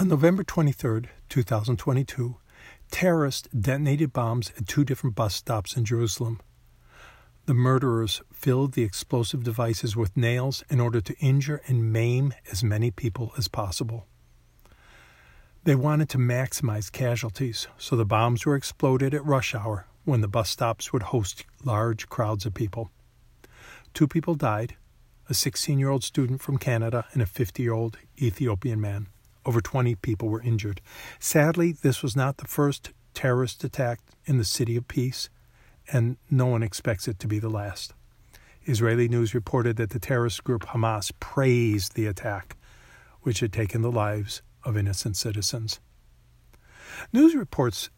On November 23, 2022, terrorists detonated bombs at two different bus stops in Jerusalem. The murderers filled the explosive devices with nails in order to injure and maim as many people as possible. They wanted to maximize casualties, so the bombs were exploded at rush hour when the bus stops would host large crowds of people. Two people died a 16 year old student from Canada and a 50 year old Ethiopian man. Over 20 people were injured. Sadly, this was not the first terrorist attack in the City of Peace, and no one expects it to be the last. Israeli news reported that the terrorist group Hamas praised the attack, which had taken the lives of innocent citizens. News reports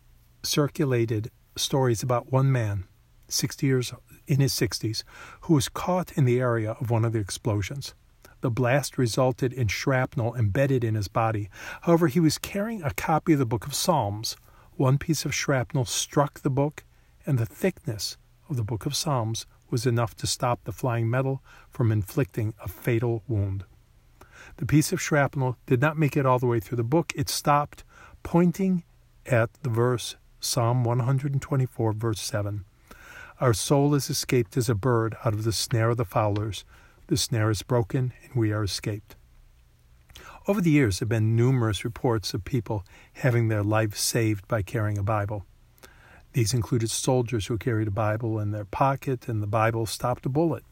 circulated stories about one man, 60 years in his 60s, who was caught in the area of one of the explosions. The blast resulted in shrapnel embedded in his body. However, he was carrying a copy of the Book of Psalms. One piece of shrapnel struck the book, and the thickness of the Book of Psalms was enough to stop the flying metal from inflicting a fatal wound. The piece of shrapnel did not make it all the way through the book. It stopped, pointing at the verse Psalm 124, verse 7. Our soul is escaped as a bird out of the snare of the fowlers. The snare is broken, and we are escaped. Over the years, there have been numerous reports of people having their lives saved by carrying a Bible. These included soldiers who carried a Bible in their pocket, and the Bible stopped a bullet.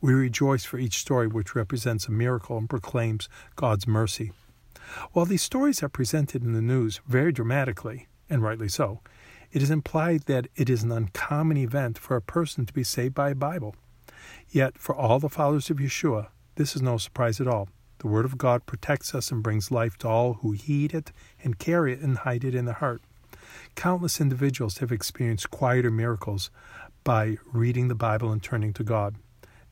We rejoice for each story which represents a miracle and proclaims God's mercy. While these stories are presented in the news very dramatically, and rightly so, it is implied that it is an uncommon event for a person to be saved by a Bible. Yet, for all the followers of Yeshua, this is no surprise at all. The Word of God protects us and brings life to all who heed it and carry it and hide it in their heart. Countless individuals have experienced quieter miracles by reading the Bible and turning to God.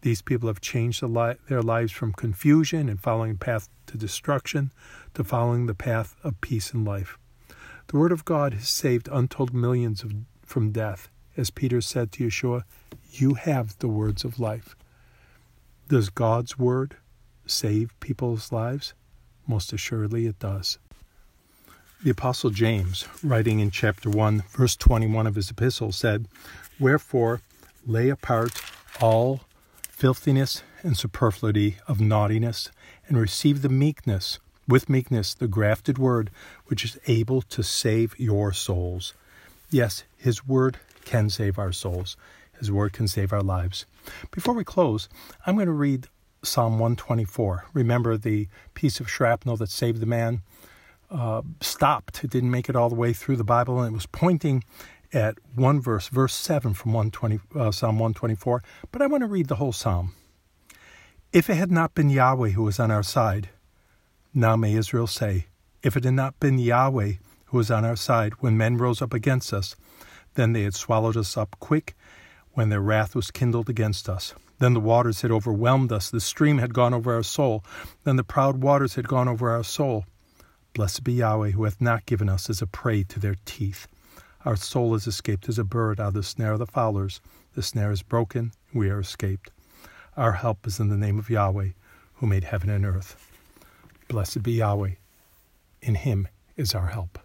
These people have changed their lives from confusion and following a path to destruction to following the path of peace and life. The Word of God has saved untold millions of, from death. As Peter said to Yeshua, You have the words of life. Does God's Word save people's lives? Most assuredly it does. The Apostle James, writing in chapter 1, verse 21 of his epistle, said, Wherefore lay apart all filthiness and superfluity of naughtiness, and receive the meekness with meekness the grafted word, which is able to save your souls. Yes, His word can save our souls. His word can save our lives. Before we close, I'm going to read Psalm 124. Remember the piece of shrapnel that saved the man? Uh, stopped. It didn't make it all the way through the Bible, and it was pointing at one verse, verse 7 from 120, uh, Psalm 124. But I want to read the whole psalm. If it had not been Yahweh who was on our side, now may Israel say, If it had not been Yahweh who was on our side when men rose up against us, then they had swallowed us up quick when their wrath was kindled against us. Then the waters had overwhelmed us, the stream had gone over our soul, then the proud waters had gone over our soul. Blessed be Yahweh, who hath not given us as a prey to their teeth. Our soul is escaped as a bird out of the snare of the fowlers. The snare is broken, we are escaped. Our help is in the name of Yahweh, who made heaven and earth. Blessed be Yahweh. In him is our help.